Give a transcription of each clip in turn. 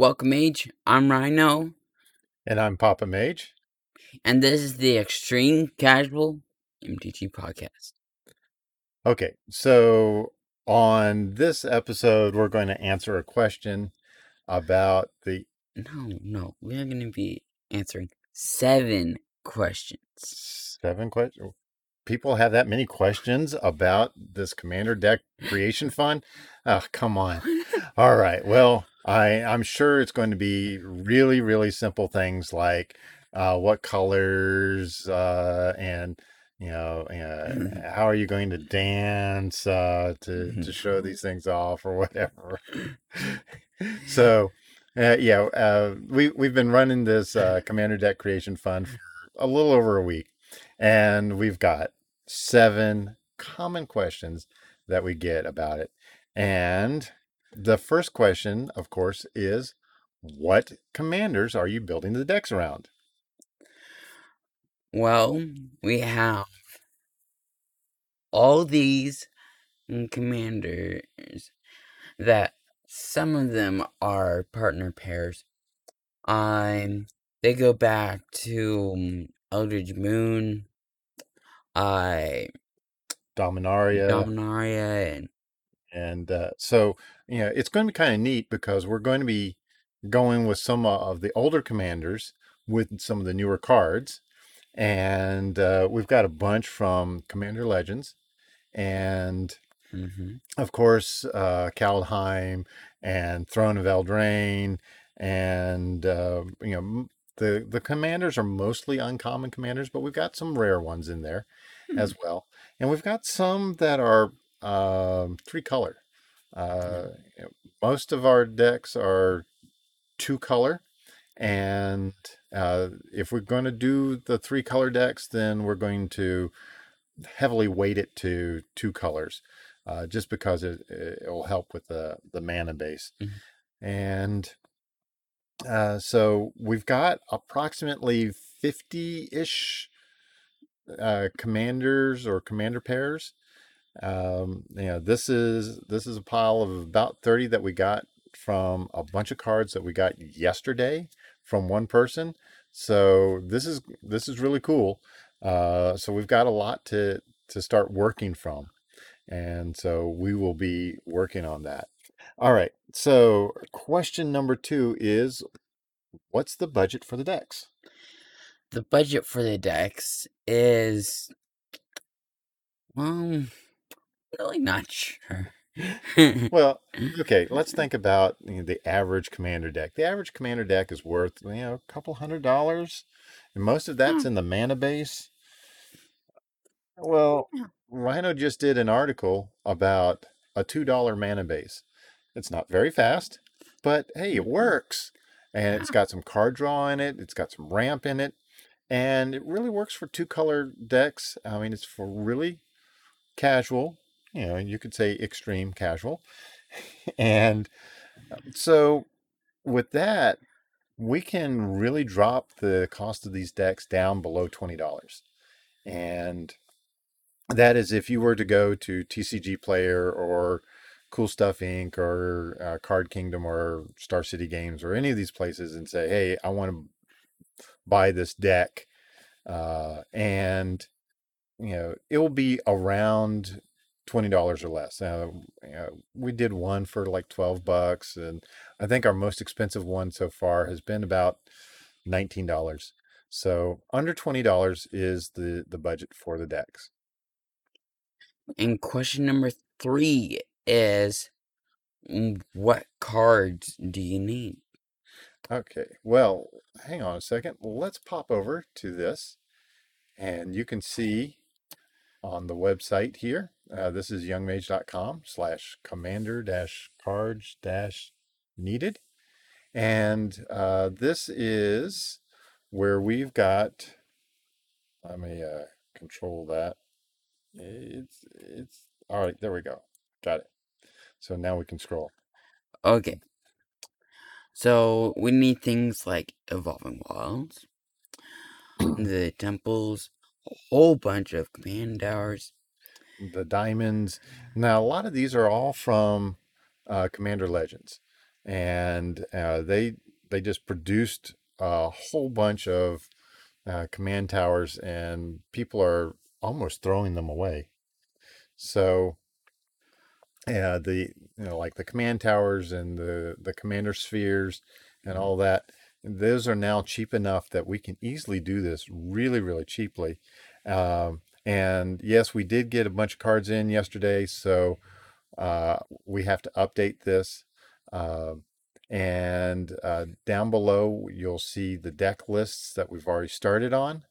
Welcome, Mage. I'm Rhino, And I'm Papa Mage. and this is the Extreme Casual MTG podcast. Okay, so on this episode, we're going to answer a question about the No, no, we're going to be answering seven questions. seven questions. People have that many questions about this Commander Deck Creation Fund? Oh, come on. All right. Well, I I'm sure it's going to be really really simple things like uh, what colors uh, and you know uh, how are you going to dance uh, to to show these things off or whatever. so uh, yeah, uh, we we've been running this uh, Commander Deck Creation Fund for a little over a week, and we've got seven common questions that we get about it, and the first question, of course, is what commanders are you building the decks around? Well, we have all these mm, commanders that some of them are partner pairs. Um, they go back to um, Eldritch Moon, I Dominaria. Dominaria, and And uh, so, you know, it's going to be kind of neat because we're going to be going with some of the older commanders with some of the newer cards. And uh, we've got a bunch from Commander Legends. And hmm of course, uh, Kaldheim and Throne of Eldraine. And, uh, you know, the, the commanders are mostly uncommon commanders, but we've got some rare ones in there as well. And we've got some that are um, three color. Uh, you know, most of our decks are two color. And uh, if we're going to do the three color decks, then we're going to heavily weight it to two colors, uh, just because it, it will help with the, the mana base. Mhm. And uh, so we've got approximately 50 ish uh, commanders or commander pairs. Um, you know, this is this is a pile of about 30 that we got from a bunch of cards that we got yesterday from one person. So this is this is really cool. Uh, so we've got a lot to to start working from, and so we will be working on that. All right. So question number two is, what's the budget for the decks? the budget for the decks is well, really not sure. Well, okay, let's think about you know, the average commander deck. The average commander deck is worth, you know, a couple hundred dollars, and most of that's Hmm. in the mana base. Well, Yeah. Rhino just did an article about a $2 mana base. It's not very fast, but hey, it works. And it's got some card draw in it, it's got some ramp in it, and it really works for two color decks. I mean, it's for really casual, you know, you could say extreme casual. And so with that, we can really drop the cost of these decks down below $20. And that is if you were to go to TCG Player or Cool Stuff Inc. or uh, Card Kingdom or Star City Games or any of these places and say, hey, I want to buy this deck. Uh, and, you know, it will be around $20 or less. Now, you we did one for like 12 bucks. And I think our most expensive one so far has been about $19. So under $20 is the, the budget for the decks. and question number three is mm, what cards do you need? Okay, well, hang on a second. Let's pop over to this, and you can see on the website here. Uh, this is youngmage.com slash commander dash cards dash needed. And uh, this is where we've got, let me uh, control that. It's, it's, all right, there we go. Got it. So now we can scroll. Okay. So we need things like evolving wilds, the temples, a whole bunch of command towers, the diamonds. Now, a lot of these are all from uh, Commander Legends. and uh, they they just produced a whole bunch of uh, command towers, and people are almost throwing them away. So, yeah, the you know like the command towers and the the commander spheres and all that. Those are now cheap enough that we can easily do this really, really cheaply. Um, and yes, we did get a bunch of cards in yesterday, so uh, we have to update this. Uh, and uh, down below, you'll see the deck lists that we've already started on.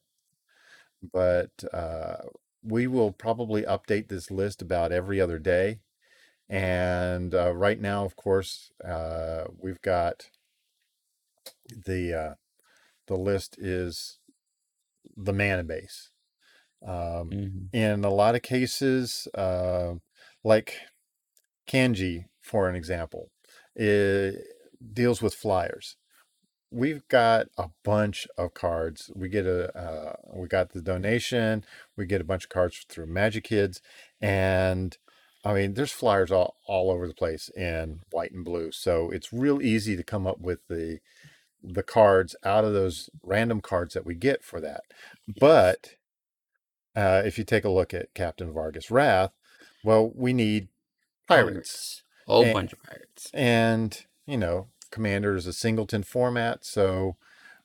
But uh, we will probably update this list about every other day. And uh, right now, of course, uh, we've got the the list is the mana base. Um, Mhm. in a lot of cases, uh, like Kangee, for an example, it deals with flyers. We've got a bunch of cards. We get a uh, we got the donation. We get a bunch of cards through Magic Kids, and I mean, there's flyers all, all over the place in white and blue. So it's real easy to come up with the the cards out of those random cards that we get for that. But uh, if you take a look at Captain Vargas Wrath, well, we need pirates. A whole And- bunch of pirates. And, you know, Commander is a singleton format, so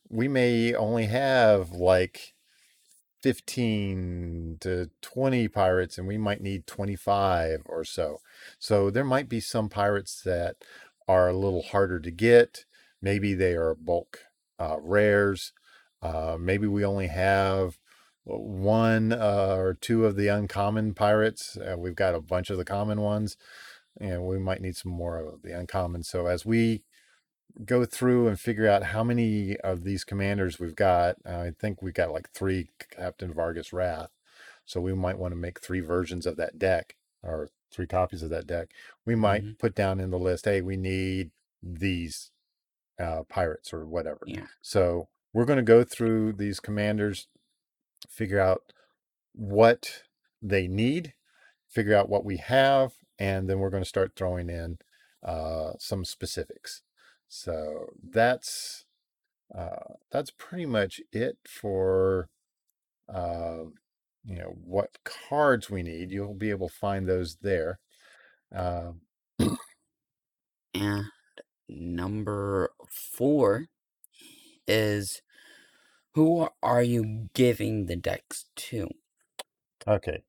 we may only have like 15 to 20 pirates, and we might need 25 or so. So there might be some pirates that are a little harder to get. Maybe they are bulk uh, rares. Uh, maybe we only have one uh, or two of the uncommon pirates. Uh, we've got a bunch of the common ones and we might need some more of the uncommon. So as we go through and figure out how many of these commanders we've got, uh, I think we've got like three Captain Vargas Wrath. So we might want to make three versions of that deck or three copies of that deck. We might Mhm. put down in the list, hey, we need these uh, pirates or whatever. Yeah. So we're going to go through these commanders, figure out what they need, figure out what we have, and then we're going to start throwing in uh, some specifics. So that's uh, that's pretty much it for uh, you know what cards we need. You'll be able to find those there. Uh, And number four is who are you giving the decks to? Okay.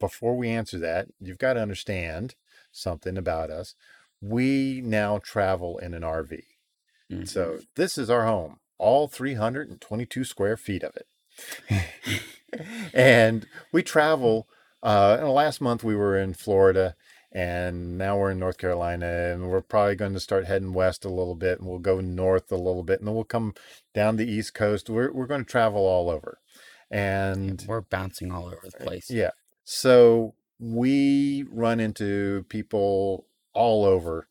Before we answer that, you've got to understand something about us. We now travel in an RV. Mhm. So this is our home, all 322 square feet of it. and we travel. Uh, and last month we were in Florida, and now we're in North Carolina, and we're probably going to start heading west a little bit, and we'll go north a little bit, and then we'll come down the East Coast. We're we're going to travel all over, and we're bouncing all over the place. yeah. So we run into people all over,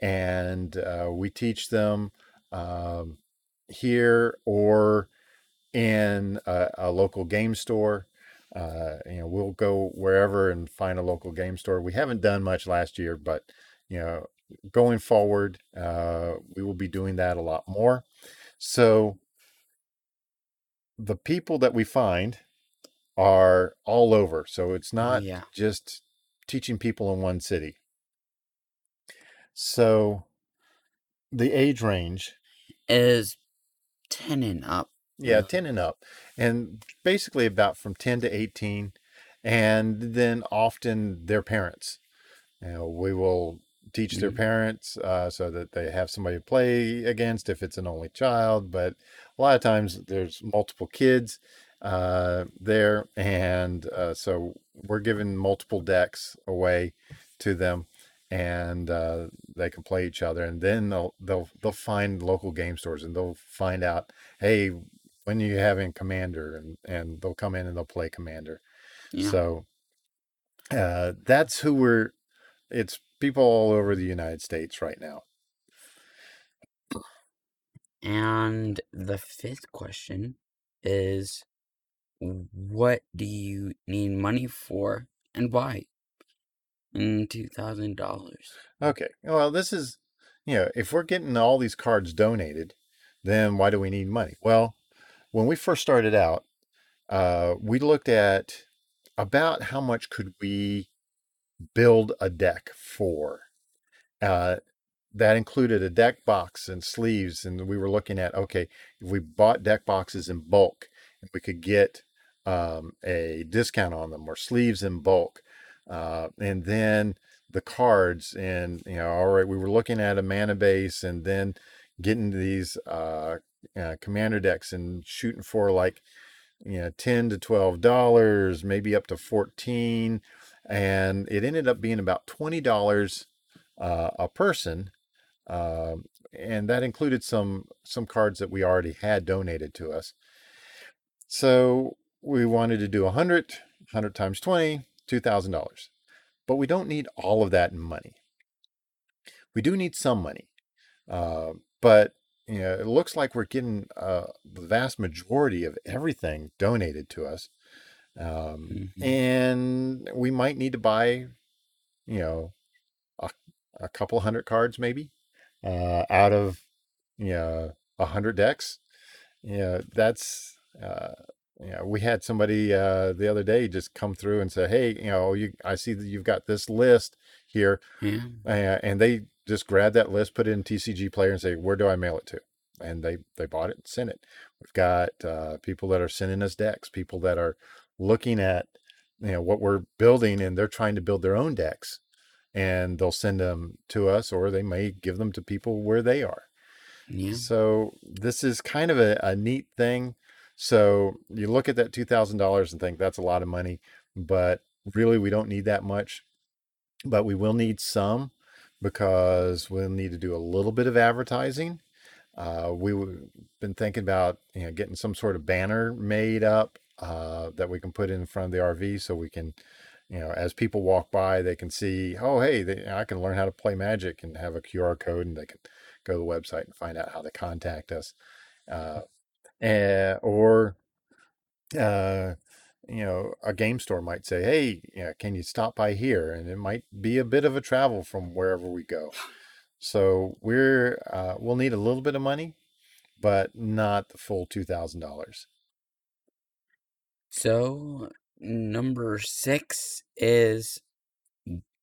and uh, we teach them um, here or in a, a local game store. Uh, you know, we'll go wherever and find a local game store. We haven't done much last year, but you know, going forward, uh, we will be doing that a lot more. So the people that we find are all over. So it's not yeah. just teaching people in one city. So the age range, Is ten and up. Yeah, Yeah. 10 and up, and basically about from 10 to 18, and then often their parents. You know, we will teach their Mhm. parents uh, so that they have somebody to play against if it's an only child. But a lot of times there's multiple kids uh, there, and uh, so we're giving multiple decks away to them, and uh, they can play each other. And then they'll they'll they'll find local game stores, and they'll find out, hey, when are you having Commander, and and they'll come in and they'll play Commander. Yeah. So uh, that's who we're. It's people all over the United States right now. And the fifth question is what do you need money for and why? In two thousand dollars. Okay. Well, this is you know, if we're getting all these cards donated, then why do we need money? Well, when we first started out, uh, we looked at about how much could we build a deck for. Uh, that included a deck box and sleeves, and we were looking at okay, if we bought deck boxes in bulk, we could get um, a discount on them or sleeves in bulk, uh, and then the cards and you know all right we were looking at a mana base and then getting these uh, uh, commander decks and shooting for like you know 10 to 12 dollars maybe up to 14 and it ended up being about 20 dollars uh, a person um, and that included some some cards that we already had donated to us. So we wanted to do 100 100 times 20 $2000 but we don't need all of that money. We do need some money uh, but you know, it looks like we're getting uh, the vast majority of everything donated to us. Um, Mhm. And we might need to buy, you know, a, a couple hundred cards maybe uh, out of, you know, a hundred decks. You know, that's, uh, you know, we had somebody uh, the other day just come through and say, hey, you know, you, I see that you've got this list here Yeah. uh, and they just grab that list, put it in TCG Player, and say, "Where do I mail it to?" And they they bought it and sent it. We've got uh, people that are sending us decks, people that are looking at you know what we're building, and they're trying to build their own decks, and they'll send them to us, or they may give them to people where they are. Yeah. So this is kind of a, a neat thing. So you look at that two thousand dollars and think that's a lot of money, but really we don't need that much. But we will need some because we'll need to do a little bit of advertising. Uh, we've been thinking about you know getting some sort of banner made up uh, that we can put in front of the RV so we can you know as people walk by they can see oh hey they, I can learn how to play Magic and have a QR code and they can go to the website and find out how to contact us uh, and, or uh, you know, a game store might say, "Hey, you know, can you stop by here?" And it might be a bit of a travel from wherever we go. So we're uh, we'll need a little bit of money, but not the full two thousand dollars. So number six is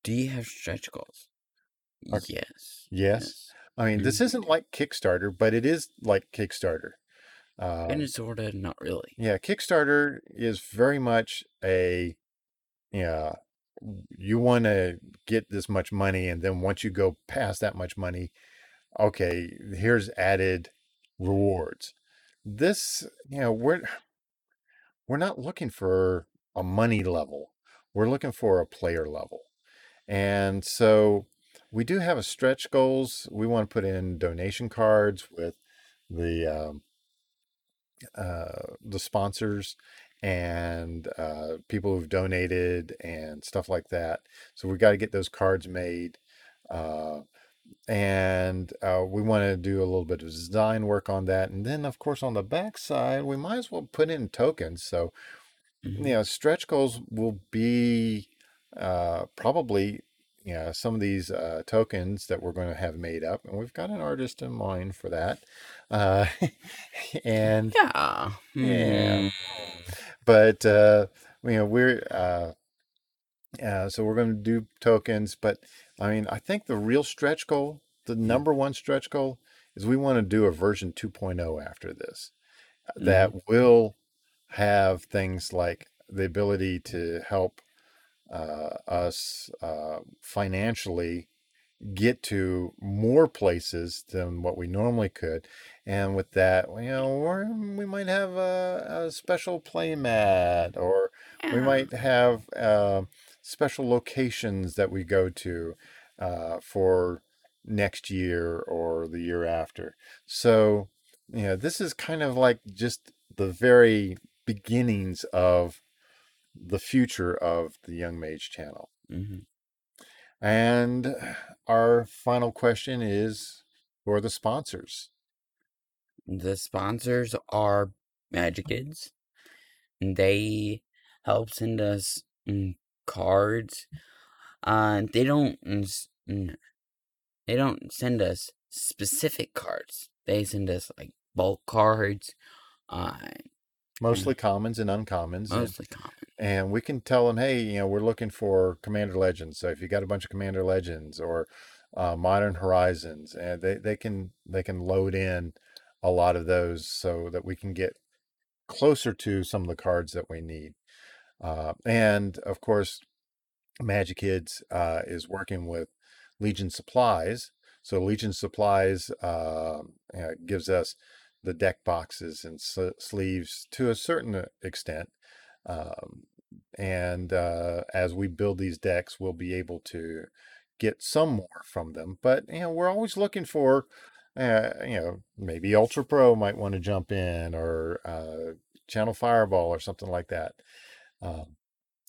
do you have stretch goals? Okay. Yes. Yes, I mean this Mhm. isn't like Kickstarter, but it is like Kickstarter. Um, Kind of, sort of, not really. yeah, Kickstarter is very much a yeah. You want to get this much money, and then once you go past that much money, okay, here's added rewards. This, you know, we're we're not looking for a money level. We're looking for a player level. And so we do have a stretch goals. We want to put in donation cards with the um, uh, the sponsors and uh, people who've donated and stuff like that. So we got to get those cards made. Uh, and uh, we want to do a little bit of design work on that. And then, of course, on the back side, we might as well put in tokens. So, Mhm. you know, stretch goals will be uh, probably, you know, some of these uh, tokens that we're going to have made up. And we've got an artist in mind for that. Uh, and Yeah. Yeah. Hmm. but uh, you know we're uh, uh, so we're going to do tokens but i mean i think the real stretch goal the number one stretch goal is we want to do a version 2.0 after this that will have things like the ability to help uh, us uh, financially get to more places than what we normally could. And with that, you know, we might have a, a special play mat, or we might have uh, special locations that we go to uh, for next year or the year after. So, you know, this is kind of like just the very beginnings of the future of the Young Mage channel. Mhm. And our final question is who are the sponsors? The sponsors are Magic Kids. and They help send us mm, cards. Uh, they don't they don't send us specific cards. They send us like bulk cards, uh, Mostly commons and uncommons. and- mostly common. and we can tell them, hey, you know, we're looking for Commander Legends. So if you got a bunch of Commander Legends or uh, Modern Horizons, and they, they can they can load in a lot of those so that we can get closer to some of the cards that we need. Uh, and of course, Magic Kids uh, is working with Legion Supplies. So Legion Supplies uh, uh, gives us the deck boxes and sleeves to a certain extent. Um, and uh, as we build these decks, we'll be able to get some more from them. But you know, we're always looking for, uh, you know, maybe Ultra Pro might want to jump in, or uh, Channel Fireball, or something like that. Um,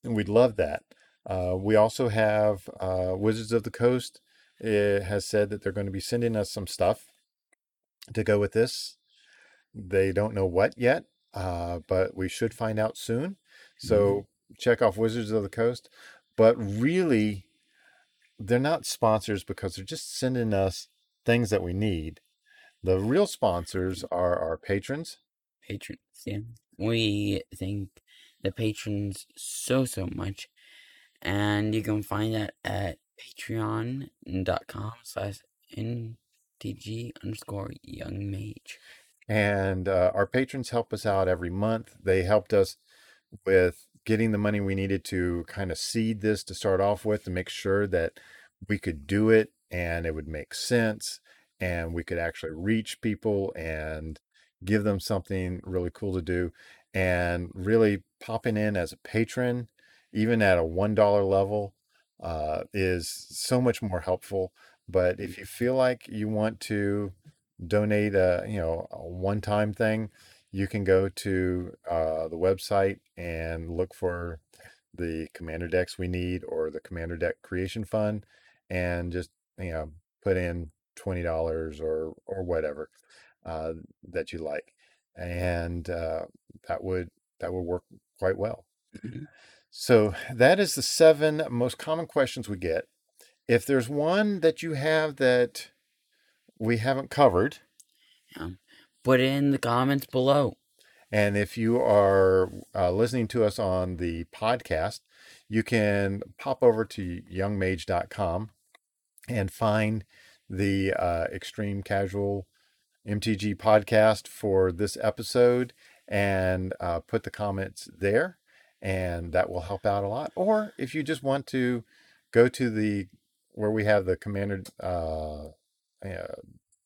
and we'd love that. Uh, we also have uh, Wizards of the Coast. It has said that they're going to be sending us some stuff to go with this. They don't know what yet, uh, but we should find out soon. So check off Wizards of the Coast. But really, they're not sponsors because they're just sending us things that we need. The real sponsors are our patrons. patrons. Yeah, we thank the patrons so so much, and you can find that at patreon.com slash mtg underscore young mage. And uh, our patrons help us out every month. They helped us with getting the money we needed to kind of seed this to start off with to make sure that we could do it and it would make sense and we could actually reach people and give them something really cool to do. And really popping in as a patron, even at a $1 level, uh, is so much more helpful. But if you feel like you want to donate a you know a one-time thing, you can go to uh, the website and look for the commander decks we need or the commander deck creation fund, and just you know put in twenty dollars or or whatever uh, that you like, and uh, that would that would work quite well. Mhm. So that is the seven most common questions we get. If there's one that you have that we haven't covered, Put it in the comments below. and if you are uh, listening to us on the podcast, you can pop over to youngmage.com and find the uh, Extreme Casual MTG podcast for this episode and uh, put the comments there, and that will help out a lot. Or if you just want to go to the where we have the commander uh, uh,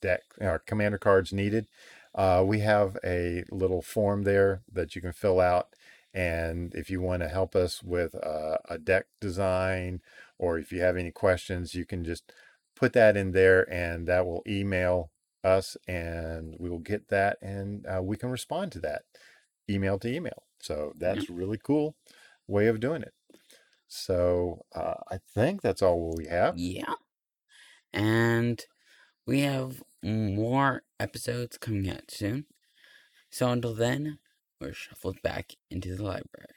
deck, or commander cards needed, uh, we have a little form there that you can fill out. And if you want to help us with uh, a deck design, or if you have any questions, you can just put that in there, and that will email us, and we will get that, and uh, we can respond to that email to email. So that's really cool way of doing it. So uh, I think that's all we have. Yeah. And we have more episodes coming out soon. So until then, we're shuffled back into the library.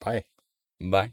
Bye. Bye.